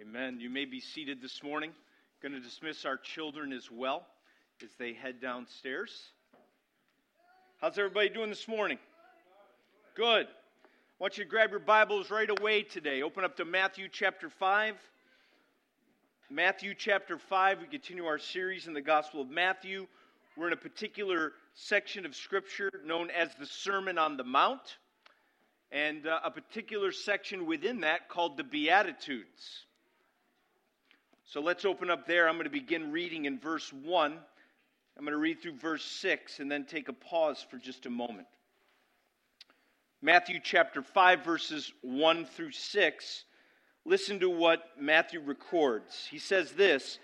Amen. You may be seated this morning. Going to dismiss our children as well as they head downstairs. How's everybody doing this morning? Good. I want you to grab your Bibles right away today. Open up to Matthew chapter 5. Matthew chapter 5. We continue our series in the Gospel of Matthew. We're in a particular section of Scripture known as the Sermon on the Mount, and uh, a particular section within that called the Beatitudes. So let's open up there. I'm going to begin reading in verse 1. I'm going to read through verse 6 and then take a pause for just a moment. Matthew chapter 5, verses 1 through 6. Listen to what Matthew records. He says this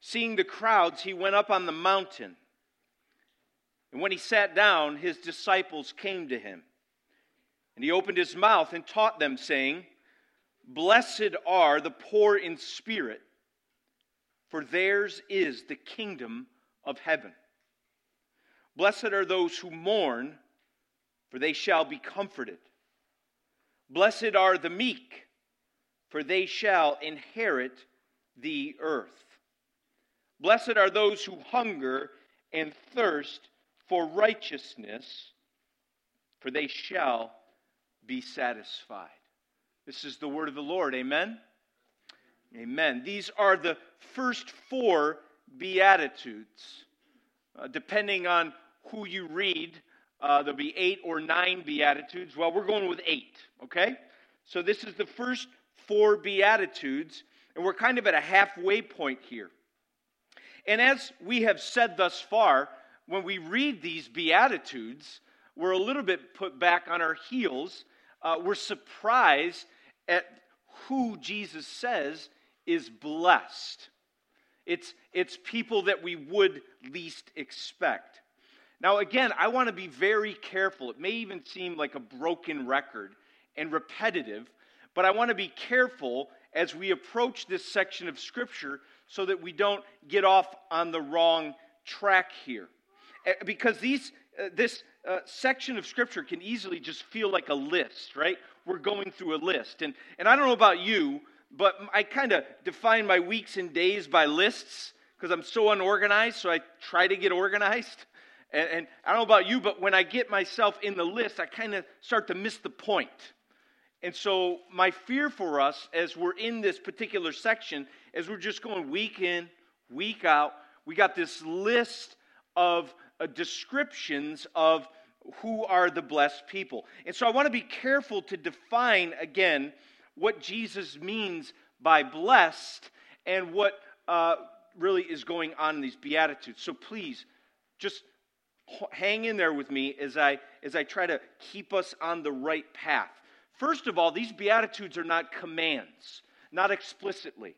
Seeing the crowds, he went up on the mountain. And when he sat down, his disciples came to him. And he opened his mouth and taught them, saying, Blessed are the poor in spirit for theirs is the kingdom of heaven. Blessed are those who mourn, for they shall be comforted. Blessed are the meek, for they shall inherit the earth. Blessed are those who hunger and thirst for righteousness, for they shall be satisfied. This is the word of the Lord. Amen. Amen. These are the first four Beatitudes. Uh, depending on who you read, uh, there'll be eight or nine Beatitudes. Well, we're going with eight, okay? So this is the first four Beatitudes, and we're kind of at a halfway point here. And as we have said thus far, when we read these Beatitudes, we're a little bit put back on our heels. Uh, we're surprised at who Jesus says is blessed. It's, it's people that we would least expect. Now, again, I want to be very careful. It may even seem like a broken record and repetitive, but I want to be careful as we approach this section of Scripture so that we don't get off on the wrong track here. Eh, because these, uh, this uh, section of Scripture can easily just feel like a list, right? We're going through a list. And, and I don't know about you, but I kind of define my weeks and days by lists because I'm so unorganized, so I try to get organized. And, and, I don't know about you, but when I get myself in the list, I kind of start to miss the point. And so, my fear for us as we're in this particular section, as we're just going week in, week out, we got this list of uh, descriptions of who are the blessed people. And so, I want to be careful to define again what Jesus means by blessed and what uh, really is going on in these Beatitudes. So please, just hang in there with me as I, as I try to keep us on the right path. First of all, these Beatitudes are not commands, not explicitly,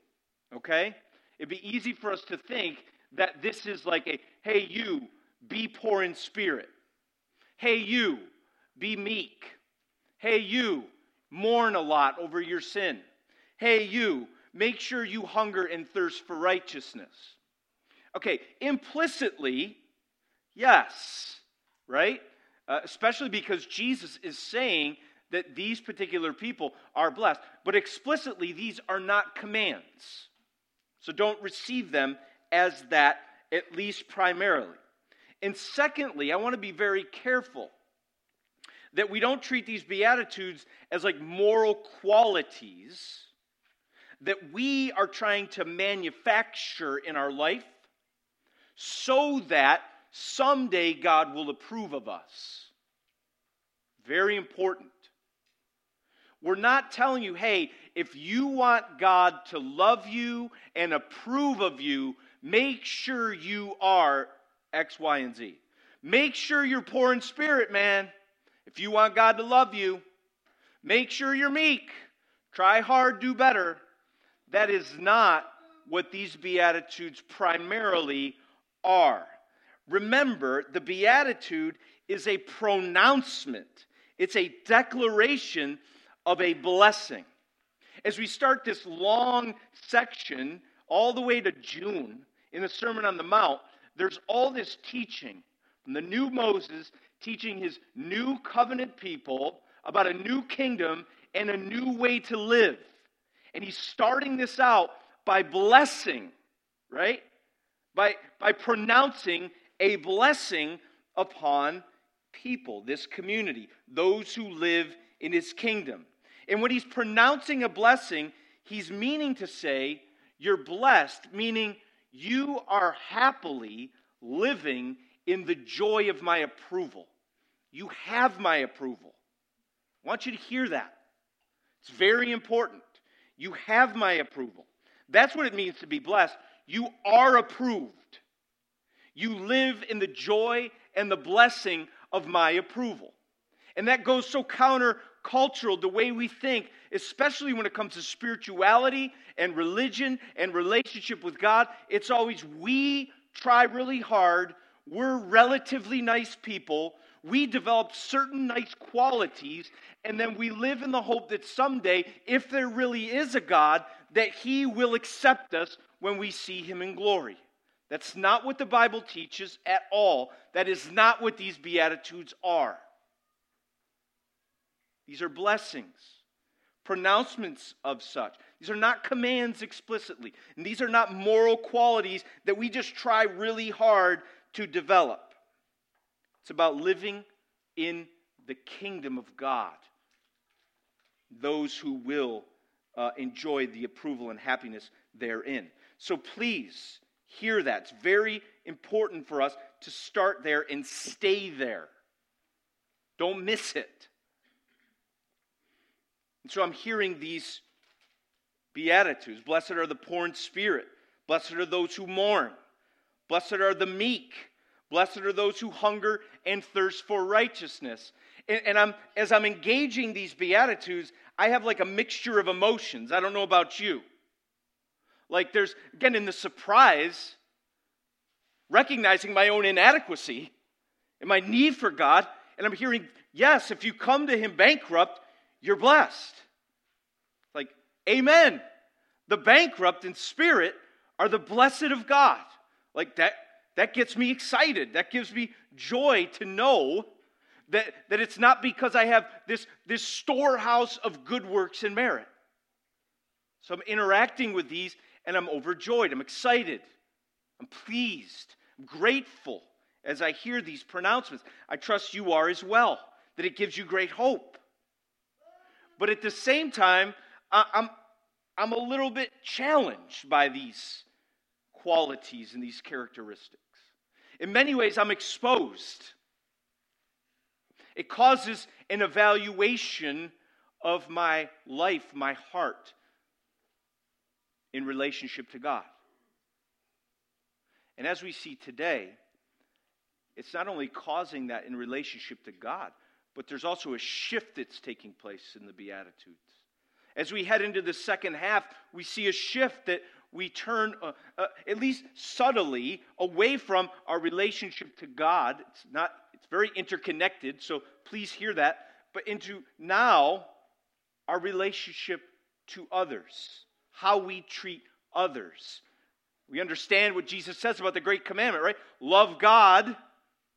okay? It'd be easy for us to think that this is like a, hey, you, be poor in spirit. Hey, you, be meek. Hey, you, mourn a lot over your sin. Hey, you, make sure you hunger and thirst for righteousness. Okay, implicitly, yes, right? Uh, especially because Jesus is saying that these particular people are blessed. But explicitly, these are not commands. So don't receive them as that, at least primarily. And secondly, I want to be very careful that we don't treat these Beatitudes as like moral qualities that we are trying to manufacture in our life so that someday God will approve of us. Very important. We're not telling you, hey, if you want God to love you and approve of you, make sure you are X, Y, and Z. Make sure you're poor in spirit, man. If you want God to love you, make sure you're meek. Try hard, do better. That is not what these Beatitudes primarily are. Remember, the Beatitude is a pronouncement, it's a declaration of a blessing. As we start this long section, all the way to June in the Sermon on the Mount, there's all this teaching from the new Moses teaching his new covenant people about a new kingdom and a new way to live. And he's starting this out by blessing, right? By, by pronouncing a blessing upon people, this community, those who live in his kingdom. And when he's pronouncing a blessing, he's meaning to say, You're blessed, meaning you are happily living in the joy of my approval. You have my approval. I want you to hear that. It's very important. You have my approval. That's what it means to be blessed. You are approved. You live in the joy and the blessing of my approval. And that goes so countercultural the way we think, especially when it comes to spirituality and religion and relationship with God. It's always we try really hard. We're relatively nice people. We develop certain nice qualities, and then we live in the hope that someday, if there really is a God, that He will accept us when we see Him in glory. That's not what the Bible teaches at all. That is not what these Beatitudes are. These are blessings, pronouncements of such. These are not commands explicitly. And these are not moral qualities that we just try really hard to develop. It's about living in the kingdom of God. Those who will uh, enjoy the approval and happiness therein. So please hear that. It's very important for us to start there and stay there. Don't miss it. And so I'm hearing these Beatitudes. Blessed are the poor in spirit. Blessed are those who mourn. Blessed are the meek. Blessed are those who hunger and thirst for righteousness. And, and, I'm, as I'm engaging these Beatitudes, I have like a mixture of emotions. I don't know about you. Like there's, again, in the surprise, recognizing my own inadequacy and my need for God. And I'm hearing, yes, if you come to Him bankrupt, you're blessed. Like, amen. The bankrupt in spirit are the blessed of God. Like that, that gets me excited. That gives me joy to know that, that it's not because I have this, this storehouse of good works and merit. So I'm interacting with these and I'm overjoyed. I'm excited. I'm pleased. I'm grateful as I hear these pronouncements. I trust you are as well, that it gives you great hope. But at the same time, I'm, I'm a little bit challenged by these qualities and these characteristics. In many ways, I'm exposed. It causes an evaluation of my life, my heart, in relationship to God. And as we see today, it's not only causing that in relationship to God, but there's also a shift that's taking place in the Beatitudes. As we head into the second half, we see a shift that we turn, uh, uh, at least subtly, away from our relationship to God. It's not, it's very interconnected, so please hear that. But into now our relationship to others, how we treat others. We understand what Jesus says about the great commandment, right? Love God with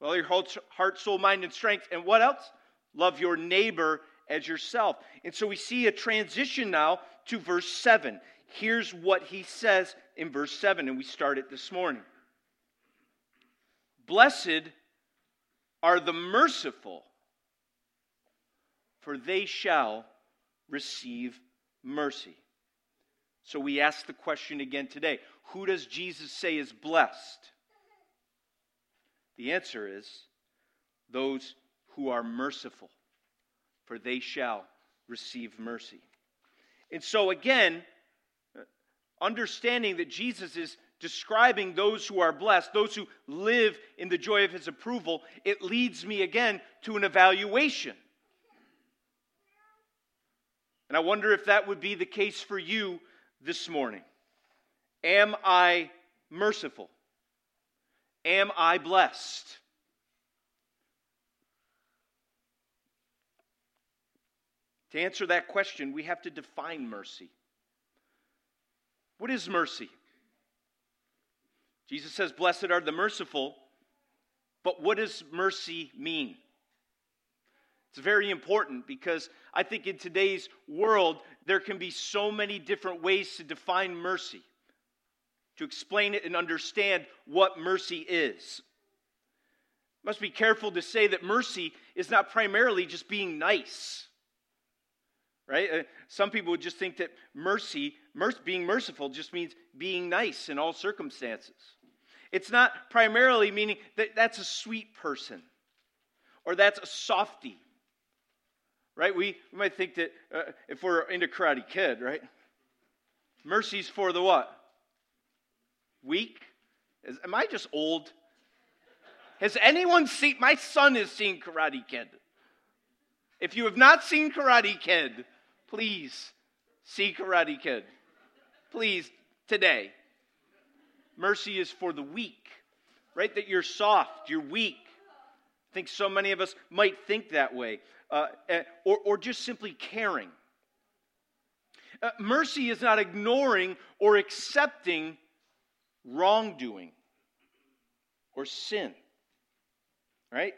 all your heart, soul, mind, and strength. And what else? Love your neighbor as yourself. And so we see a transition now to verse 7. Here's what he says in verse 7, and we started this morning. Blessed are the merciful, for they shall receive mercy. So we ask the question again today who does Jesus say is blessed? The answer is those who are merciful, for they shall receive mercy. And so, again, understanding that Jesus is describing those who are blessed, those who live in the joy of his approval, it leads me again to an evaluation. And I wonder if that would be the case for you this morning. Am I merciful? Am I blessed? To answer that question, we have to define mercy. What is mercy? Jesus says, Blessed are the merciful, but what does mercy mean? It's very important because I think in today's world, there can be so many different ways to define mercy, to explain it and understand what mercy is. Must be careful to say that mercy is not primarily just being nice. Right? Uh, some people would just think that mercy, being merciful, just means being nice in all circumstances. It's not primarily meaning that that's a sweet person or that's a softy right? We, we might think that uh, if we're into Karate Kid, right? Mercy's for the what? Weak? Is, am I just old? Has anyone seen? My son has seen Karate Kid. If you have not seen Karate Kid, please see Karate Kid. Please, today. Mercy is for the weak, right? That you're soft, you're weak. I think so many of us might think that way uh, eh, or, or just simply caring. Uh, mercy is not ignoring or accepting wrongdoing or sin. Right?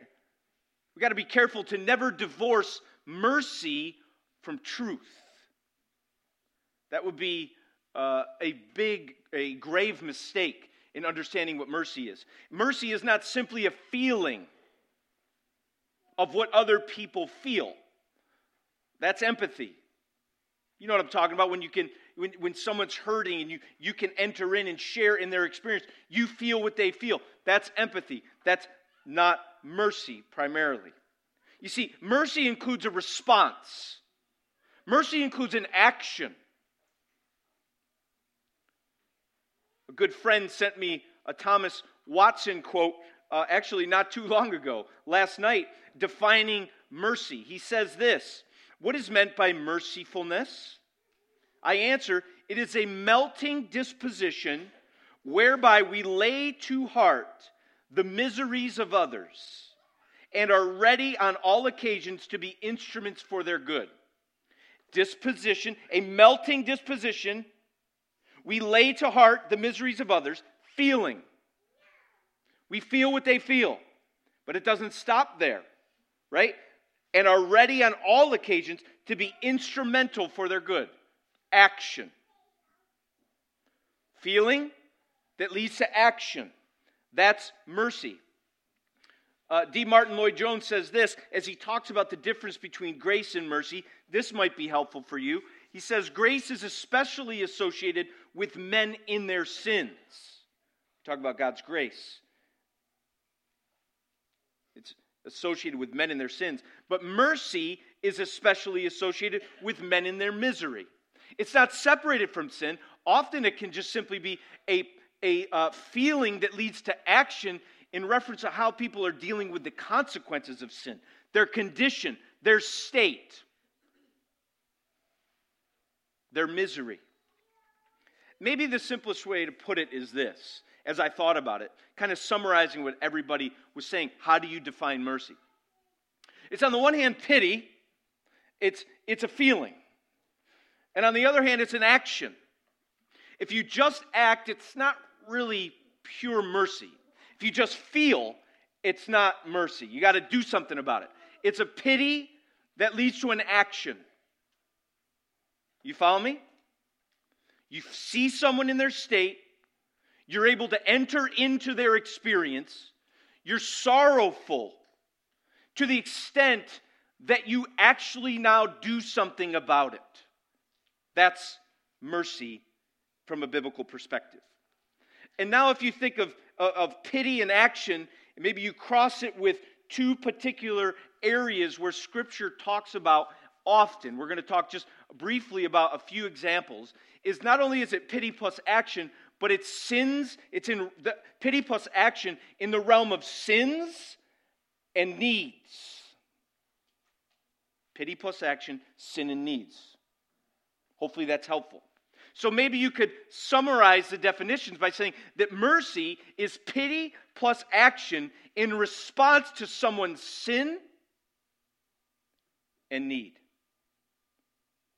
We got to be careful to never divorce mercy from truth. That would be uh, a big, a grave mistake in understanding what mercy is. Mercy is not simply a feeling of what other people feel. That's empathy. You know what I'm talking about when you can when, when someone's hurting and you, you can enter in and share in their experience. You feel what they feel. That's empathy. That's not mercy primarily. You see, mercy includes a response. Mercy includes an action. Good friend sent me a Thomas Watson quote uh, actually not too long ago, last night, defining mercy. He says this What is meant by mercifulness? I answer, it is a melting disposition whereby we lay to heart the miseries of others and are ready on all occasions to be instruments for their good. Disposition, a melting disposition, we lay to heart the miseries of others, feeling we feel what they feel, but it doesn't stop there, right? And are ready on all occasions to be instrumental for their good. Action. Feeling that leads to action. That's mercy. Uh, D. Martyn Lloyd Jones says this as he talks about the difference between grace and mercy. This might be helpful for you. He says, Grace is especially associated with men in their sins. Talk about God's grace. It's associated with men in their sins. But mercy is especially associated with men in their misery. It's not separated from sin. Often it can just simply be a, a uh, feeling that leads to action in reference to how people are dealing with the consequences of sin, their condition, their state, their misery. Maybe the simplest way to put it is this as I thought about it, kind of summarizing what everybody was saying. How do you define mercy? It's on the one hand pity, it's, it's a feeling. And on the other hand, it's an action. If you just act, it's not really pure mercy. If you just feel, it's not mercy. You got to do something about it. It's a pity that leads to an action. You follow me? You see someone in their state, you're able to enter into their experience. You're sorrowful to the extent that you actually now do something about it. That's mercy from a biblical perspective. And now, if you think of, uh, of pity and action, maybe you cross it with two particular areas where Scripture talks about often. We're going to talk just briefly about a few examples. Is not only is it pity plus action, but it's sins, it's in the pity plus action in the realm of sins and needs. Pity plus action, sin and needs. Hopefully that's helpful. So maybe you could summarize the definitions by saying that mercy is pity plus action in response to someone's sin and need.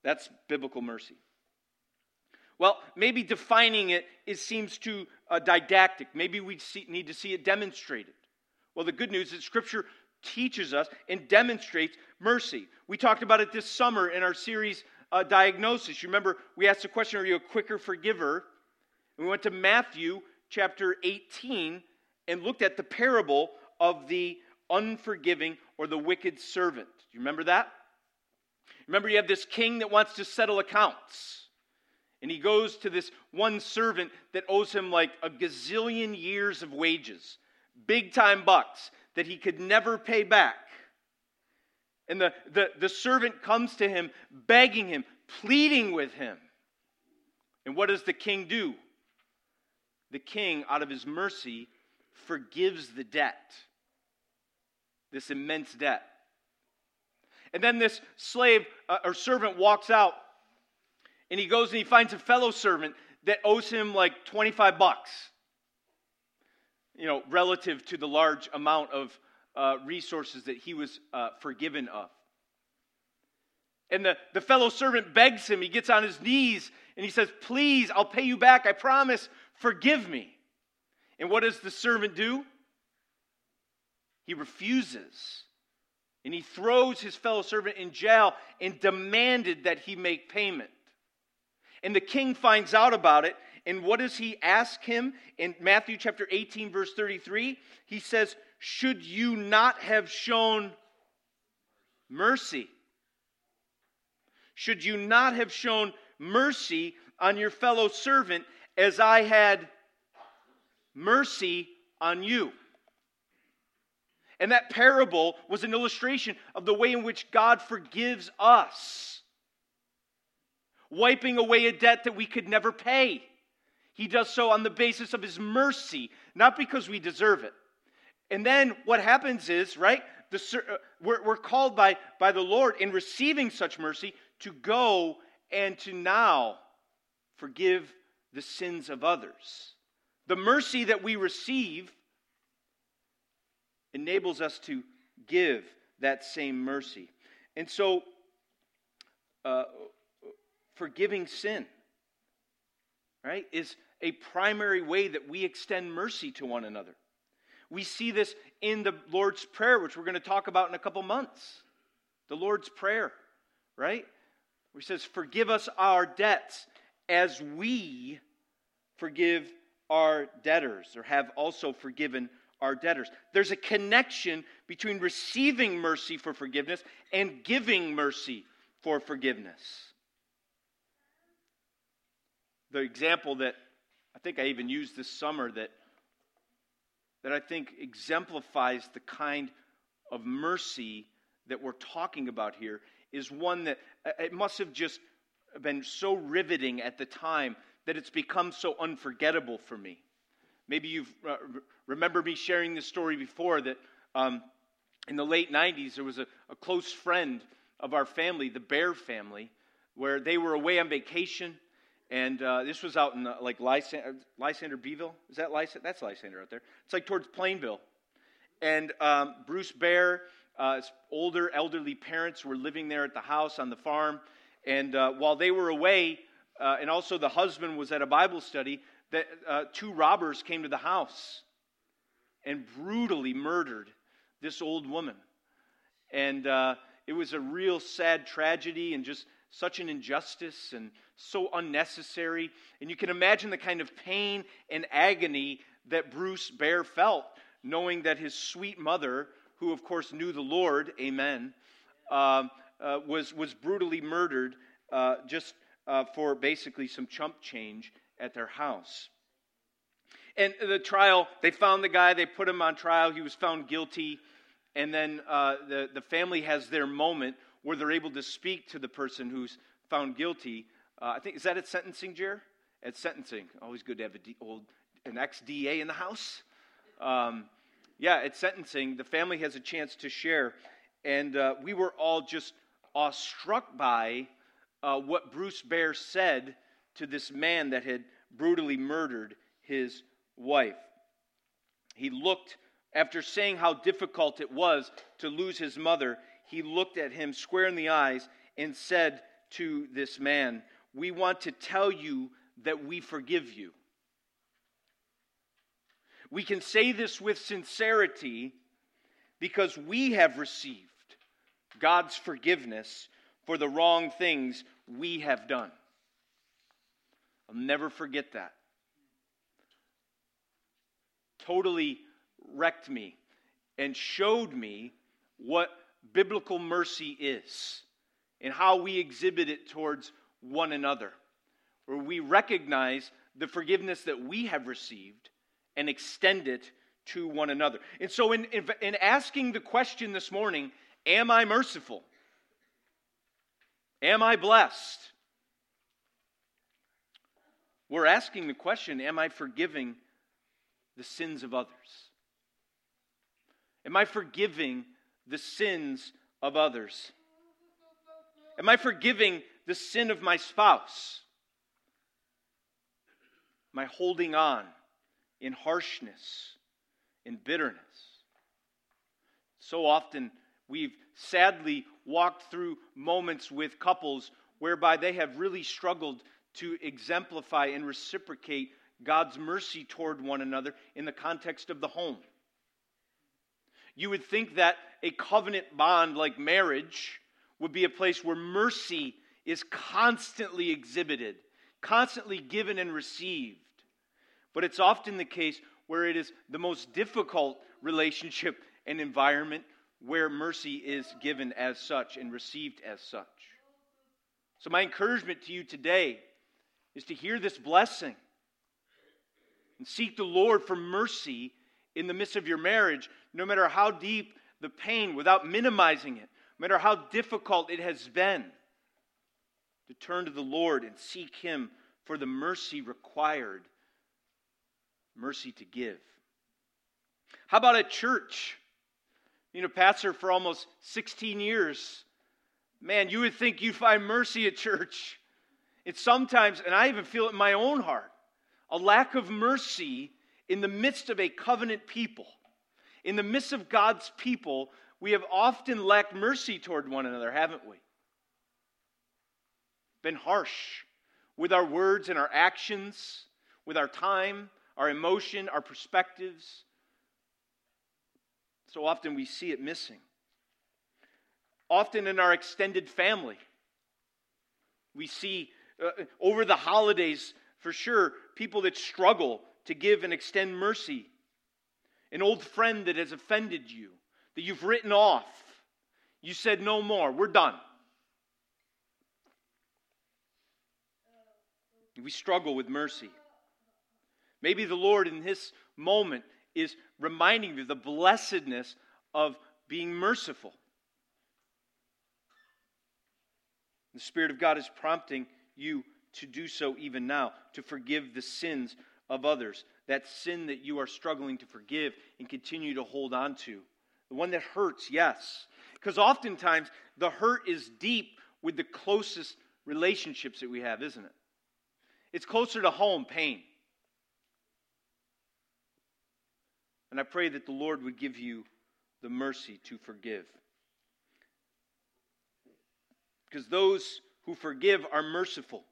That's biblical mercy. Well, maybe defining it, it seems too uh, didactic. Maybe we need to see it demonstrated. Well, the good news is Scripture teaches us and demonstrates mercy. We talked about it this summer in our series uh, Diagnosis. You remember we asked the question Are you a quicker forgiver? And we went to Matthew chapter 18 and looked at the parable of the unforgiving or the wicked servant. Do you remember that? Remember, you have this king that wants to settle accounts. And he goes to this one servant that owes him like a gazillion years of wages, big time bucks that he could never pay back. And the, the, the servant comes to him, begging him, pleading with him. And what does the king do? The king, out of his mercy, forgives the debt, this immense debt. And then this slave uh, or servant walks out and he goes and he finds a fellow servant that owes him like 25 bucks, you know, relative to the large amount of uh, resources that he was uh, forgiven of. And the, the fellow servant begs him, he gets on his knees and he says, Please, I'll pay you back, I promise, forgive me. And what does the servant do? He refuses. And he throws his fellow servant in jail and demanded that he make payment. And the king finds out about it. And what does he ask him in Matthew chapter 18, verse 33? He says, Should you not have shown mercy? Should you not have shown mercy on your fellow servant as I had mercy on you? And that parable was an illustration of the way in which God forgives us wiping away a debt that we could never pay. He does so on the basis of his mercy, not because we deserve it. And then what happens is, right, the, uh, we're, we're called by, by the Lord in receiving such mercy to go and to now forgive the sins of others. The mercy that we receive enables us to give that same mercy. And so, uh, forgiving sin, right, is a primary way that we extend mercy to one another. We see this in the Lord's Prayer, which we're going to talk about in a couple months. The Lord's Prayer, right? Where he says, Forgive us our debts as we forgive our debtors, or have also forgiven our debtors. There's a connection between receiving mercy for forgiveness and giving mercy for forgiveness the example that I think I even used this summer that, that I think exemplifies the kind of mercy that we're talking about here is one that uh, it must have just been so riveting at the time that it's become so unforgettable for me. Maybe you've uh, remember me sharing this story before that um, in the late 90s there was a, a close friend of our family, the Bear family, where they were away on vacation and uh, this was out in uh, like Lysander, Lysander Beeville. Is that Lysander? That's Lysander out there. It's like towards Plainville. And um, Bruce Bear, uh, his older elderly parents were living there at the house on the farm. And uh, while they were away, uh, and also the husband was at a Bible study, that uh, two robbers came to the house and brutally murdered this old woman. And it was a real sad tragedy and just such an injustice and so unnecessary. And you can imagine the kind of pain and agony that Bruce Bear felt, knowing that his sweet mother, who of course knew the Lord, amen, uh, uh, was, was brutally murdered uh, just uh, for basically some chump change at their house. And the trial, they found the guy, they put him on trial, he was found guilty. And then uh, the, the family has their moment where they're able to speak to the person who's found guilty uh, I think is that at sentencing, Jer? At sentencing, always good to have old an ex DA in the house. Um, yeah, at sentencing, the family has a chance to share, and uh, we were all just awestruck by uh, what Bruce Bear said to this man that had brutally murdered his wife. He looked, after saying how difficult it was to lose his mother, he looked at him square in the eyes and said to this man, we want to tell you that we forgive you. We can say this with sincerity because we have received God's forgiveness for the wrong things we have done. I'll never forget that. Totally wrecked me and showed me what biblical mercy is and how we exhibit it towards one another, where we recognize the forgiveness that we have received and extend it to one another. And so, in, in, in asking the question this morning, Am I merciful? Am I blessed? We're asking the question Am I forgiving the sins of others? Am I forgiving the sins of others? Am I forgiving the sin of my spouse? Am I holding on in harshness, in bitterness? So often, we've sadly walked through moments with couples whereby they have really struggled to exemplify and reciprocate God's mercy toward one another in the context of the home. You would think that a covenant bond like marriage would be a place where mercy is constantly exhibited, constantly given and received. But it's often the case where it is the most difficult relationship and environment where mercy is given as such and received as such. So, my encouragement to you today is to hear this blessing and seek the Lord for mercy in the midst of your marriage, no matter how deep the pain, without minimizing it, no matter how difficult it has been. To turn to the Lord and seek Him for the mercy required, mercy to give. How about a church? You know, pastor for almost 16 years. Man, you would think you'd find mercy at church. It's sometimes, and I even feel it in my own heart, a lack of mercy in the midst of a covenant people. In the midst of God's people, we have often lacked mercy toward one another, haven't we? Been harsh with our words and our actions, with our time, our emotion, our perspectives. So often we see it missing. Often in our extended family, we see uh, over the holidays, for sure, people that struggle to give and extend mercy. An old friend that has offended you, that you've written off. You said no more. We're done. We struggle with mercy. Maybe the Lord in this moment is reminding you the blessedness of being merciful. The Spirit of God is prompting you to do so even now, to forgive the sins of others. That sin that you are struggling to forgive and continue to hold on to. The one that hurts, yes. Because oftentimes the hurt is deep with the closest relationships that we have, isn't it? It's closer to home, pain. And I pray that the Lord would give you the mercy to forgive. Because those who forgive are merciful.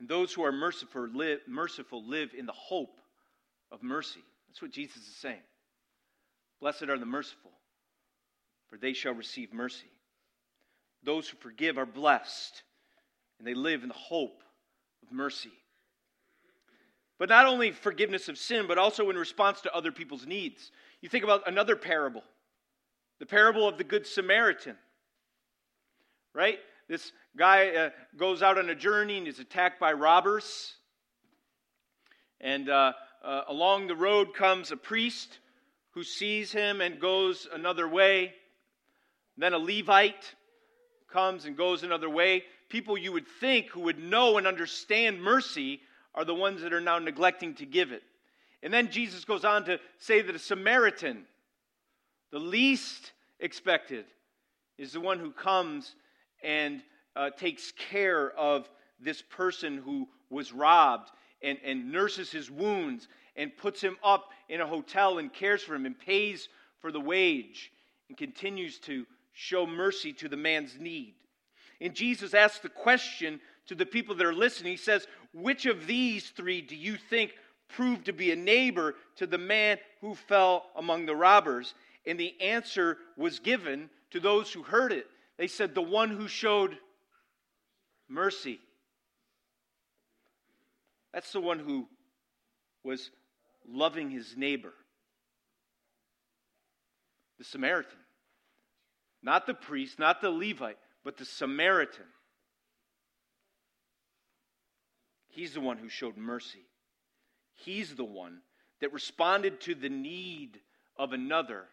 And those who are merciful live, merciful live in the hope of mercy. That's what Jesus is saying. Blessed are the merciful, for they shall receive mercy. Those who forgive are blessed, and they live in the hope of mercy. But not only forgiveness of sin, but also in response to other people's needs. You think about another parable the parable of the Good Samaritan. Right? This guy uh, goes out on a journey and is attacked by robbers. And uh, uh, along the road comes a priest who sees him and goes another way. Then a Levite comes and goes another way. People you would think who would know and understand mercy are the ones that are now neglecting to give it. And then Jesus goes on to say that a Samaritan, the least expected, is the one who comes and uh, takes care of this person who was robbed and, and nurses his wounds and puts him up in a hotel and cares for him and pays for the wage and continues to show mercy to the man's need. And Jesus asks the question to the people that are listening. He says, Which of these three do you think proved to be a neighbor to the man who fell among the robbers? And the answer was given to those who heard it. They said, The one who showed mercy. That's the one who was loving his neighbor. The Samaritan. Not the priest, not the Levite, but the Samaritan. He's the one who showed mercy. He's the one that responded to the need of another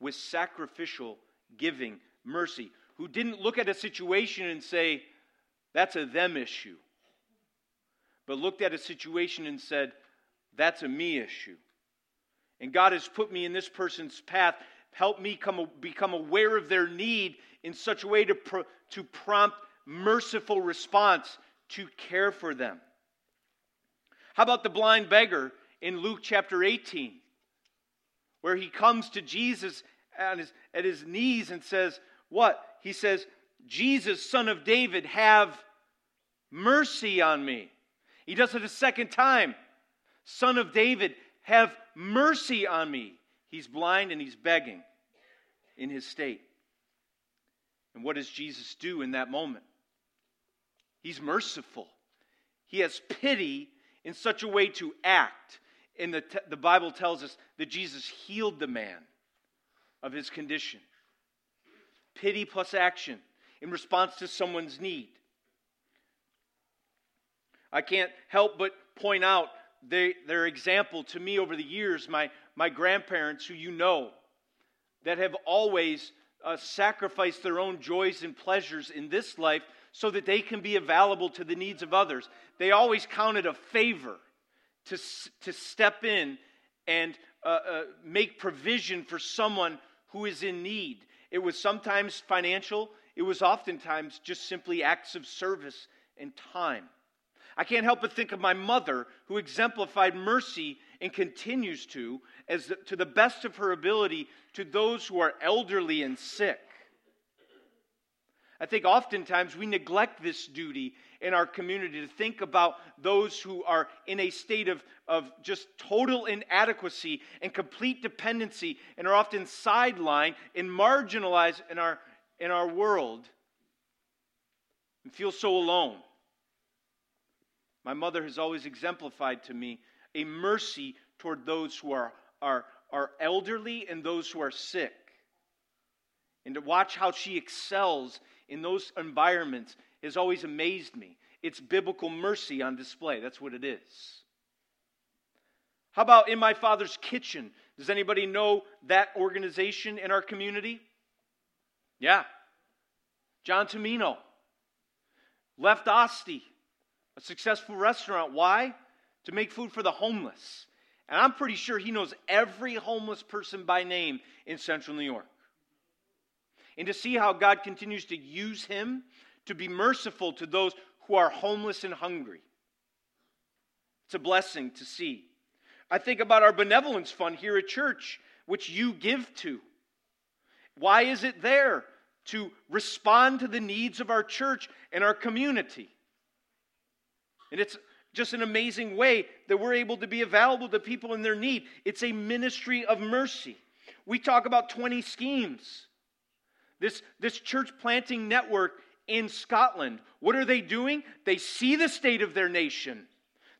with sacrificial giving, mercy, who didn't look at a situation and say, that's a them issue, but looked at a situation and said, that's a me issue. And God has put me in this person's path. Help me come, become aware of their need in such a way to, to prompt merciful response to care for them. How about the blind beggar in Luke chapter 18, where he comes to Jesus at his, at his knees and says, What? He says, Jesus, son of David, have mercy on me. He does it a second time. Son of David, have mercy on me. He's blind and he's begging in his state. And what does Jesus do in that moment? He's merciful. He has pity in such a way to act. And the, the Bible tells us that Jesus healed the man of his condition. Pity plus action in response to someone's need. I can't help but point out they, their example to me over the years, my, my grandparents, who you know, that have always uh, sacrificed their own joys and pleasures in this life so that they can be available to the needs of others. They always counted a favor to, to step in and uh, uh, make provision for someone who is in need. It was sometimes financial, it was oftentimes just simply acts of service and time. I can't help but think of my mother, who exemplified mercy and continues to, as the, to the best of her ability, to those who are elderly and sick. I think oftentimes we neglect this duty in our community to think about those who are in a state of, of just total inadequacy and complete dependency and are often sidelined and marginalized in our, in our world and feel so alone. My mother has always exemplified to me a mercy toward those who are, are, are elderly and those who are sick. And to watch how she excels in those environments has always amazed me. It's biblical mercy on display. That's what it is. How about in my father's kitchen? Does anybody know that organization in our community? Yeah. John Tumino left Osti, a successful restaurant. Why? To make food for the homeless. And I'm pretty sure he knows every homeless person by name in central New York and to see how God continues to use him to be merciful to those who are homeless and hungry. It's a blessing to see. I think about our benevolence fund here at church, which you give to. Why is it there? To respond to the needs of our church and our community. And it's just an amazing way that we're able to be available to people in their need. It's a ministry of mercy. We talk about 20schemes. This, this church planting network in Scotland, what are they doing? They see the state of their nation.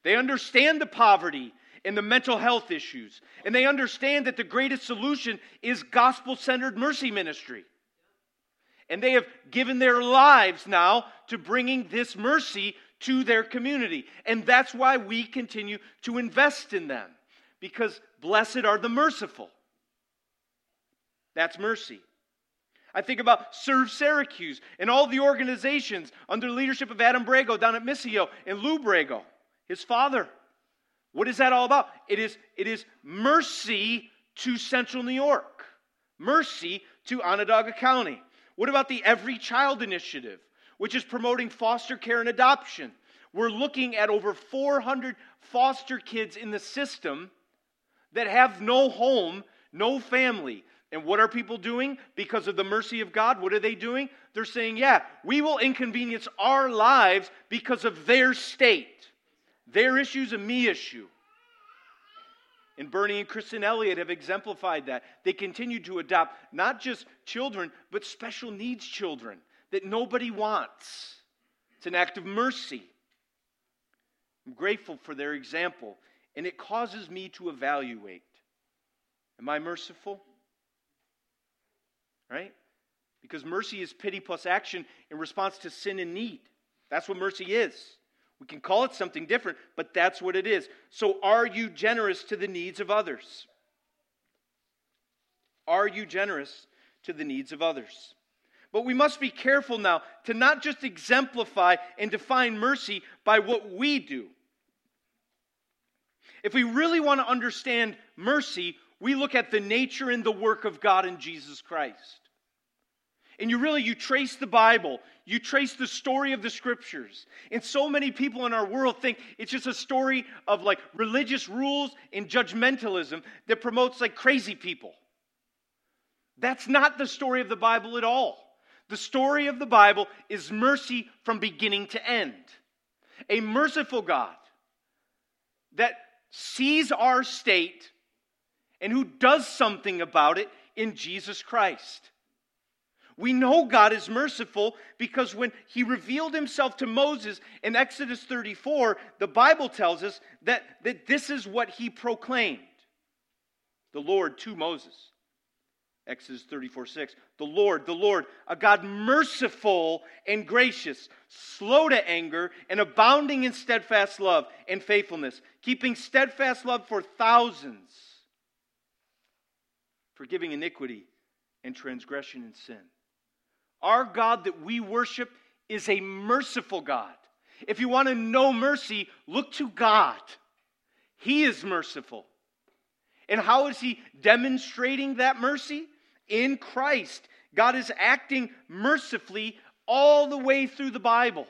They understand the poverty and the mental health issues. And they understand that the greatest solution is gospel centered mercy ministry. And they have given their lives now to bringing this mercy to their community. And that's why we continue to invest in them, because blessed are the merciful. That's mercy. I think about Serve Syracuse and all the organizations under the leadership of Adam Brago down at Missio and Lou Brago, his father. What is that all about? It is, it is mercy to Central New York, mercy to Onondaga County. What about the Every Child Initiative, which is promoting foster care and adoption? We're looking at over 400 foster kids in the system that have no home, no family. And what are people doing because of the mercy of God? What are they doing? They're saying, yeah, we will inconvenience our lives because of their state, their issues, a me issue. And Bernie and Kristen Elliott have exemplified that. They continue to adopt not just children, but special needs children that nobody wants. It's an act of mercy. I'm grateful for their example, and it causes me to evaluate Am I merciful? Right? Because mercy is pity plus action in response to sin and need. That's what mercy is. We can call it something different, but that's what it is. So, are you generous to the needs of others? Are you generous to the needs of others? But we must be careful now to not just exemplify and define mercy by what we do. If we really want to understand mercy, we look at the nature and the work of God in Jesus Christ. And you really you trace the Bible, you trace the story of the scriptures. And so many people in our world think it's just a story of like religious rules and judgmentalism that promotes like crazy people. That's not the story of the Bible at all. The story of the Bible is mercy from beginning to end. A merciful God that sees our state and who does something about it in Jesus Christ. We know God is merciful because when he revealed himself to Moses in Exodus 34, the Bible tells us that, that this is what he proclaimed the Lord to Moses. Exodus 34 6. The Lord, the Lord, a God merciful and gracious, slow to anger, and abounding in steadfast love and faithfulness, keeping steadfast love for thousands, forgiving iniquity and transgression and sin. Our God that we worship is a merciful God. If you want to know mercy, look to God. He is merciful. And how is He demonstrating that mercy? In Christ. God is acting mercifully all the way through the Bible.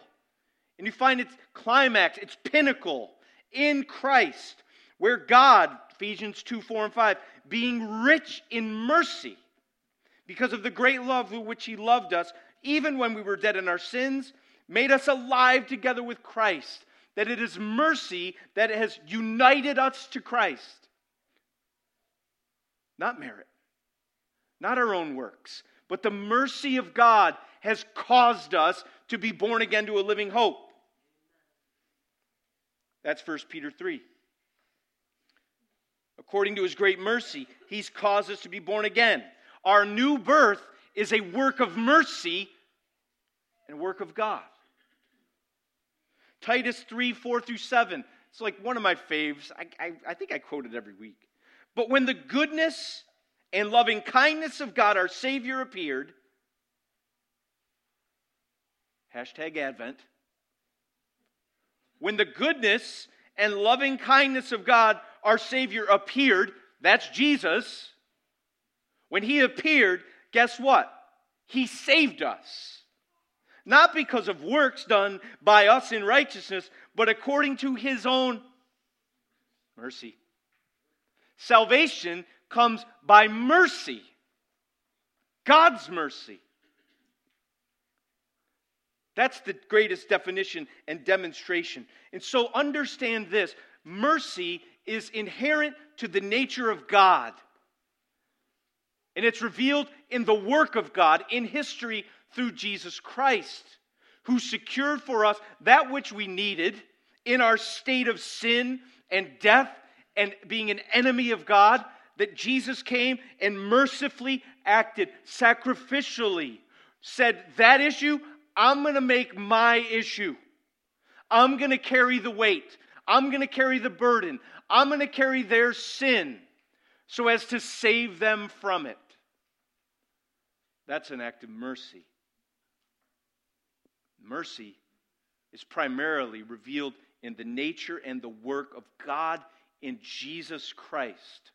And you find its climax, its pinnacle in Christ, where God, Ephesians 2 4 and 5, being rich in mercy because of the great love with which he loved us, even when we were dead in our sins, made us alive together with Christ. That it is mercy that has united us to Christ. Not merit, not our own works, but the mercy of God has caused us to be born again to a living hope. That's 1 Peter 3. According to his great mercy, he's caused us to be born again. Our new birth is a work of mercy and work of God. Titus 3 4 through 7. It's like one of my faves. I, I, I think I quote it every week. But when the goodness and loving kindness of God our Savior appeared, hashtag Advent, when the goodness and loving kindness of God our Savior appeared, that's Jesus, when he appeared, guess what? He saved us. Not because of works done by us in righteousness, but according to his own mercy. Salvation comes by mercy, God's mercy. That's the greatest definition and demonstration. And so understand this mercy is inherent to the nature of God. And it's revealed in the work of God in history through Jesus Christ, who secured for us that which we needed in our state of sin and death and being an enemy of God. That Jesus came and mercifully acted sacrificially, said, That issue, I'm going to make my issue. I'm going to carry the weight. I'm going to carry the burden. I'm going to carry their sin so as to save them from it. That's an act of mercy. Mercy is primarily revealed in the nature and the work of God in Jesus Christ.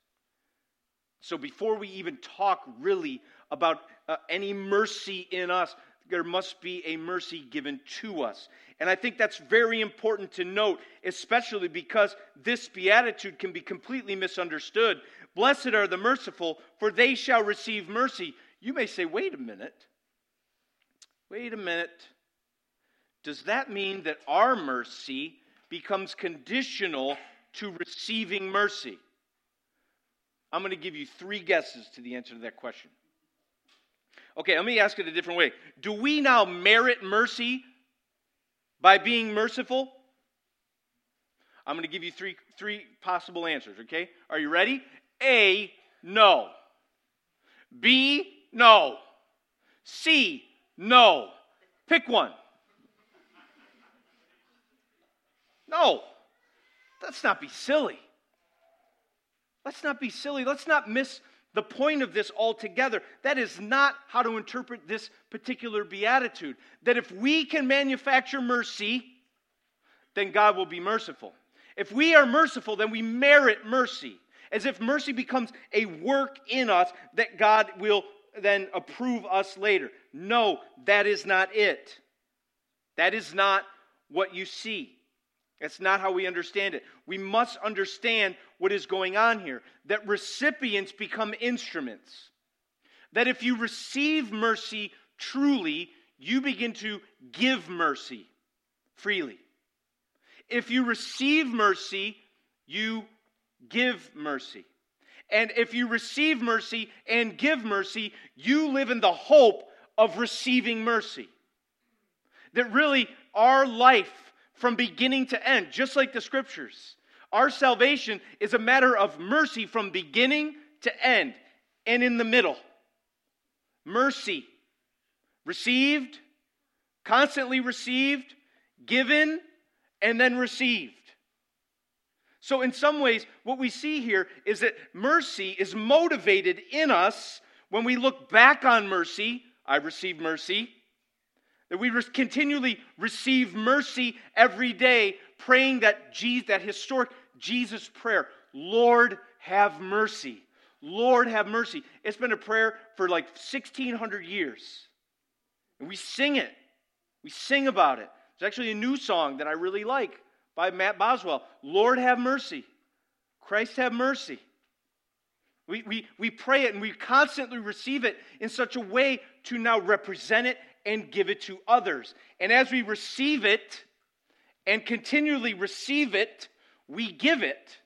So before we even talk really about uh, any mercy in us, there must be a mercy given to us. And I think that's very important to note, especially because this beatitude can be completely misunderstood. Blessed are the merciful, for they shall receive mercy. You may say, wait a minute. Wait a minute. Does that mean that our mercy becomes conditional to receiving mercy? I'm going to give you three guesses to the answer to that question. Okay, let me ask it a different way. Do we now merit mercy by being merciful? I'm going to give you three, three possible answers, okay? Are you ready? A, no. B, no. C, no. Pick one. No. Let's not be silly. Let's not be silly. Let's not miss the point of this altogether. That is not how to interpret this particular beatitude. That if we can manufacture mercy, then God will be merciful. If we are merciful, then we merit mercy. As if mercy becomes a work in us that God will then approve us later. No, that is not it. That is not what you see. That's not how we understand it. We must understand what is going on here that recipients become instruments. That if you receive mercy truly, you begin to give mercy freely. If you receive mercy, you give mercy. And if you receive mercy and give mercy, you live in the hope of receiving mercy. That really our life from beginning to end, just like the scriptures. Our salvation is a matter of mercy from beginning to end and in the middle. Mercy received, constantly received, given, and then received. So, in some ways, what we see here is that mercy is motivated in us when we look back on mercy. I received mercy. That we continually receive mercy every day, praying that, Jesus, that historic Jesus prayer Lord, have mercy. Lord, have mercy. It's been a prayer for like 1,600 years. And we sing it. We sing about it. There's actually a new song that I really like by Matt Boswell Lord, have mercy. Christ, have mercy. We, we, we pray it and we constantly receive it in such a way to now represent it and give it to others. And as we receive it and continually receive it, we give it.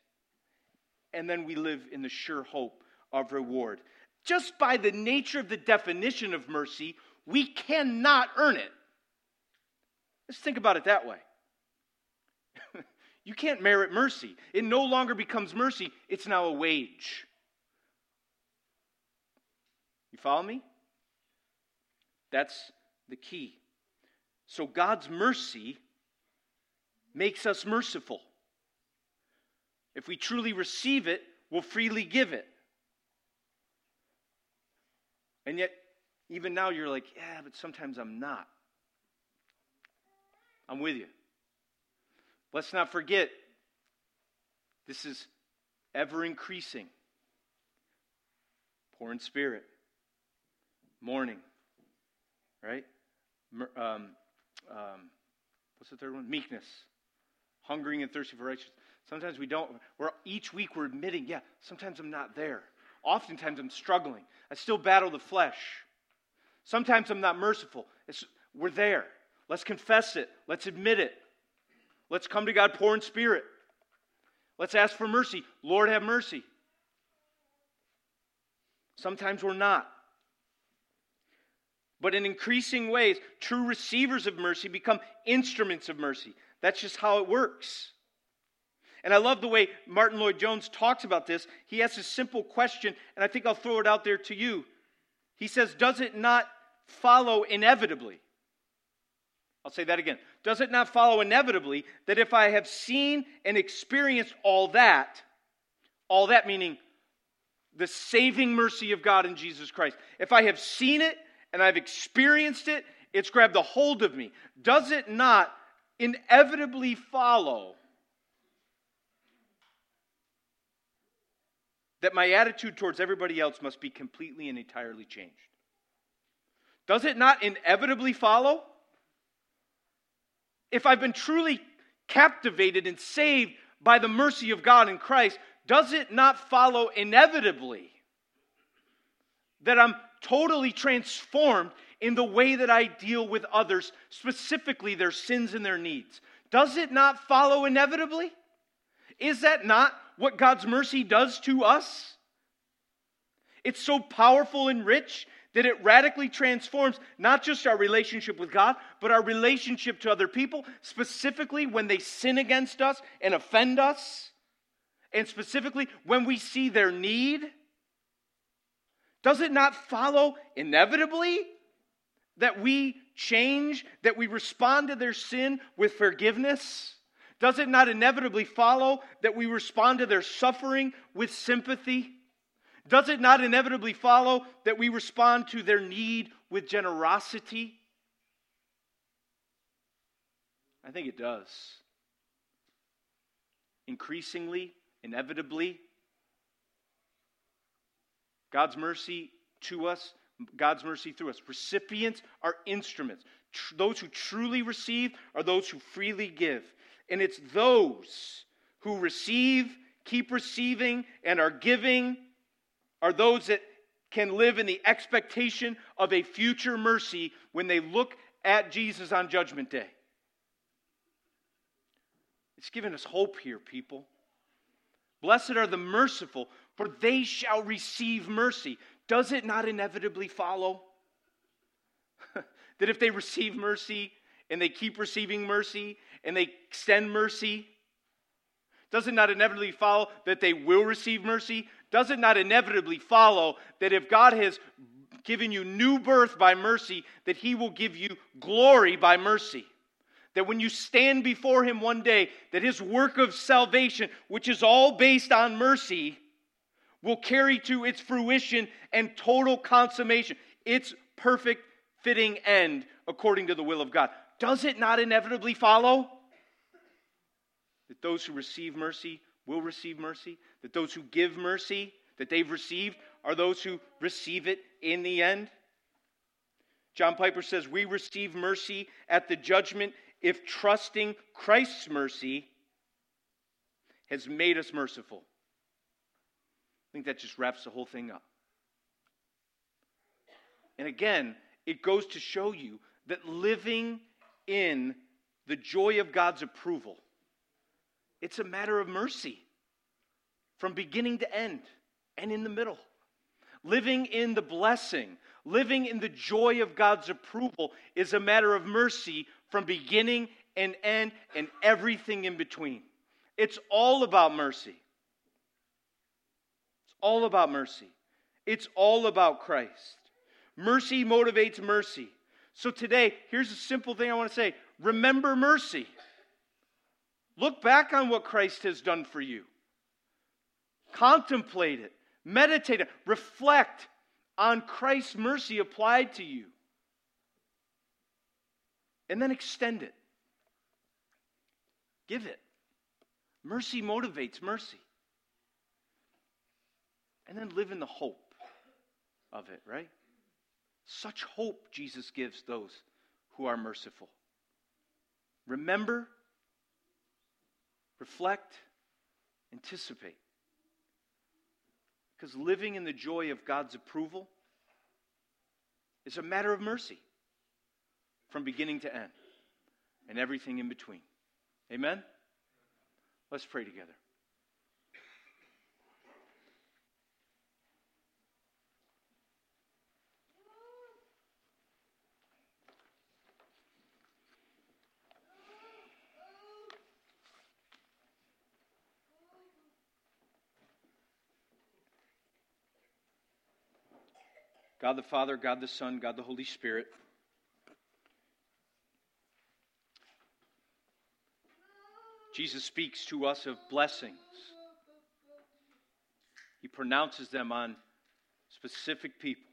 And then we live in the sure hope of reward. Just by the nature of the definition of mercy, we cannot earn it. Let's think about it that way. you can't merit mercy. It no longer becomes mercy, it's now a wage. You follow me? That's the key. So God's mercy makes us merciful. If we truly receive it, we'll freely give it. And yet, even now, you're like, yeah, but sometimes I'm not. I'm with you. Let's not forget, this is ever increasing. Poor in spirit, mourning, right? Um, um, what's the third one? Meekness. Hungering and thirsty for righteousness. Sometimes we don't. We're, each week we're admitting, yeah, sometimes I'm not there. Oftentimes I'm struggling. I still battle the flesh. Sometimes I'm not merciful. It's, we're there. Let's confess it. Let's admit it. Let's come to God poor in spirit. Let's ask for mercy. Lord, have mercy. Sometimes we're not. But in increasing ways, true receivers of mercy become instruments of mercy. That's just how it works. And I love the way Martyn Lloyd-Jones talks about this. He asks a simple question, and I think I'll throw it out there to you. He says, Does it not follow inevitably? I'll say that again. Does it not follow inevitably that if I have seen and experienced all that, all that meaning the saving mercy of God in Jesus Christ, if I have seen it and I've experienced it, it's grabbed a hold of me. Does it not inevitably follow that my attitude towards everybody else must be completely and entirely changed? Does it not inevitably follow? If I've been truly captivated and saved by the mercy of God in Christ, does it not follow inevitably that I'm totally transformed in the way that I deal with others, specifically their sins and their needs. Does it not follow inevitably? Is that not what God's mercy does to us? It's so powerful and rich that it radically transforms not just our relationship with God, but our relationship to other people, specifically when they sin against us and offend us, and specifically when we see their need. Does it not follow inevitably that we change, that we respond to their sin with forgiveness? Does it not inevitably follow that we respond to their suffering with sympathy? Does it not inevitably follow that we respond to their need with generosity? I think it does. Increasingly, inevitably, God's mercy to us, God's mercy through us. Recipients are instruments. Tr- those who truly receive are those who freely give. And it's those who receive, keep receiving, and are giving are those that can live in the expectation of a future mercy when they look at Jesus on Judgment Day. It's given us hope here, people. Blessed are the merciful, for they shall receive mercy. Does it not inevitably follow that if they receive mercy and they keep receiving mercy and they extend mercy, does it not inevitably follow that they will receive mercy? Does it not inevitably follow that if God has given you new birth by mercy, that He will give you glory by mercy? That when you stand before Him one day, that His work of salvation, which is all based on mercy, will carry to its fruition and total consummation, its perfect fitting end according to the will of God. Does it not inevitably follow that those who receive mercy will receive mercy? That those who give mercy that they've received are those who receive it in the end? John Piper says, We receive mercy at the judgment if trusting Christ's mercy has made us merciful. I think that just wraps the whole thing up. And again, it goes to show you that living in the joy of God's approval, it's a matter of mercy from beginning to end and in the middle. Living in the blessing, living in the joy of God's approval is a matter of mercy from beginning and end and everything in between. It's all about mercy. All about mercy. It's all about Christ. Mercy motivates mercy. So today, here's a simple thing I want to say remember mercy. Look back on what Christ has done for you. Contemplate it, meditate it, reflect on Christ's mercy applied to you. And then extend it. Give it. Mercy motivates mercy. And then live in the hope of it, right? Such hope Jesus gives those who are merciful. Remember, reflect, anticipate. Because living in the joy of God's approval is a matter of mercy from beginning to end and everything in between. Amen? Let's pray together. God the Father, God the Son, God the Holy Spirit. Jesus speaks to us of blessings. He pronounces them on specific people.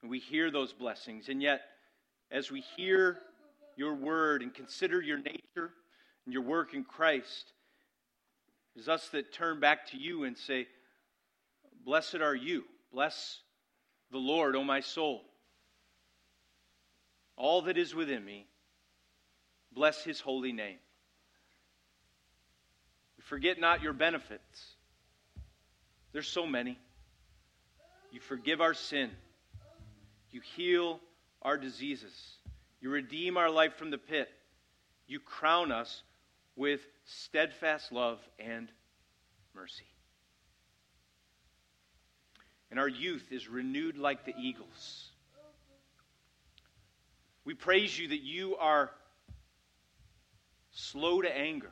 And we hear those blessings. And yet, as we hear your word and consider your nature and your work in Christ, it is us that turn back to you and say, Blessed are you. Bless the Lord, O my soul. All that is within me, bless his holy name. Forget not your benefits. There's so many. You forgive our sin. You heal our diseases. You redeem our life from the pit. You crown us with steadfast love and mercy. And our youth is renewed like the eagles. We praise you that you are slow to anger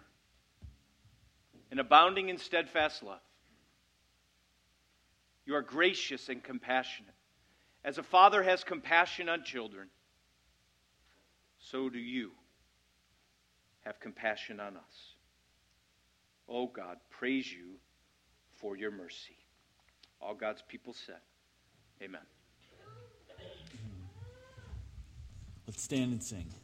and abounding in steadfast love. You are gracious and compassionate. As a father has compassion on children, so do you have compassion on us. Oh God, praise you for your mercy. All God's people said, Amen. Let's stand and sing.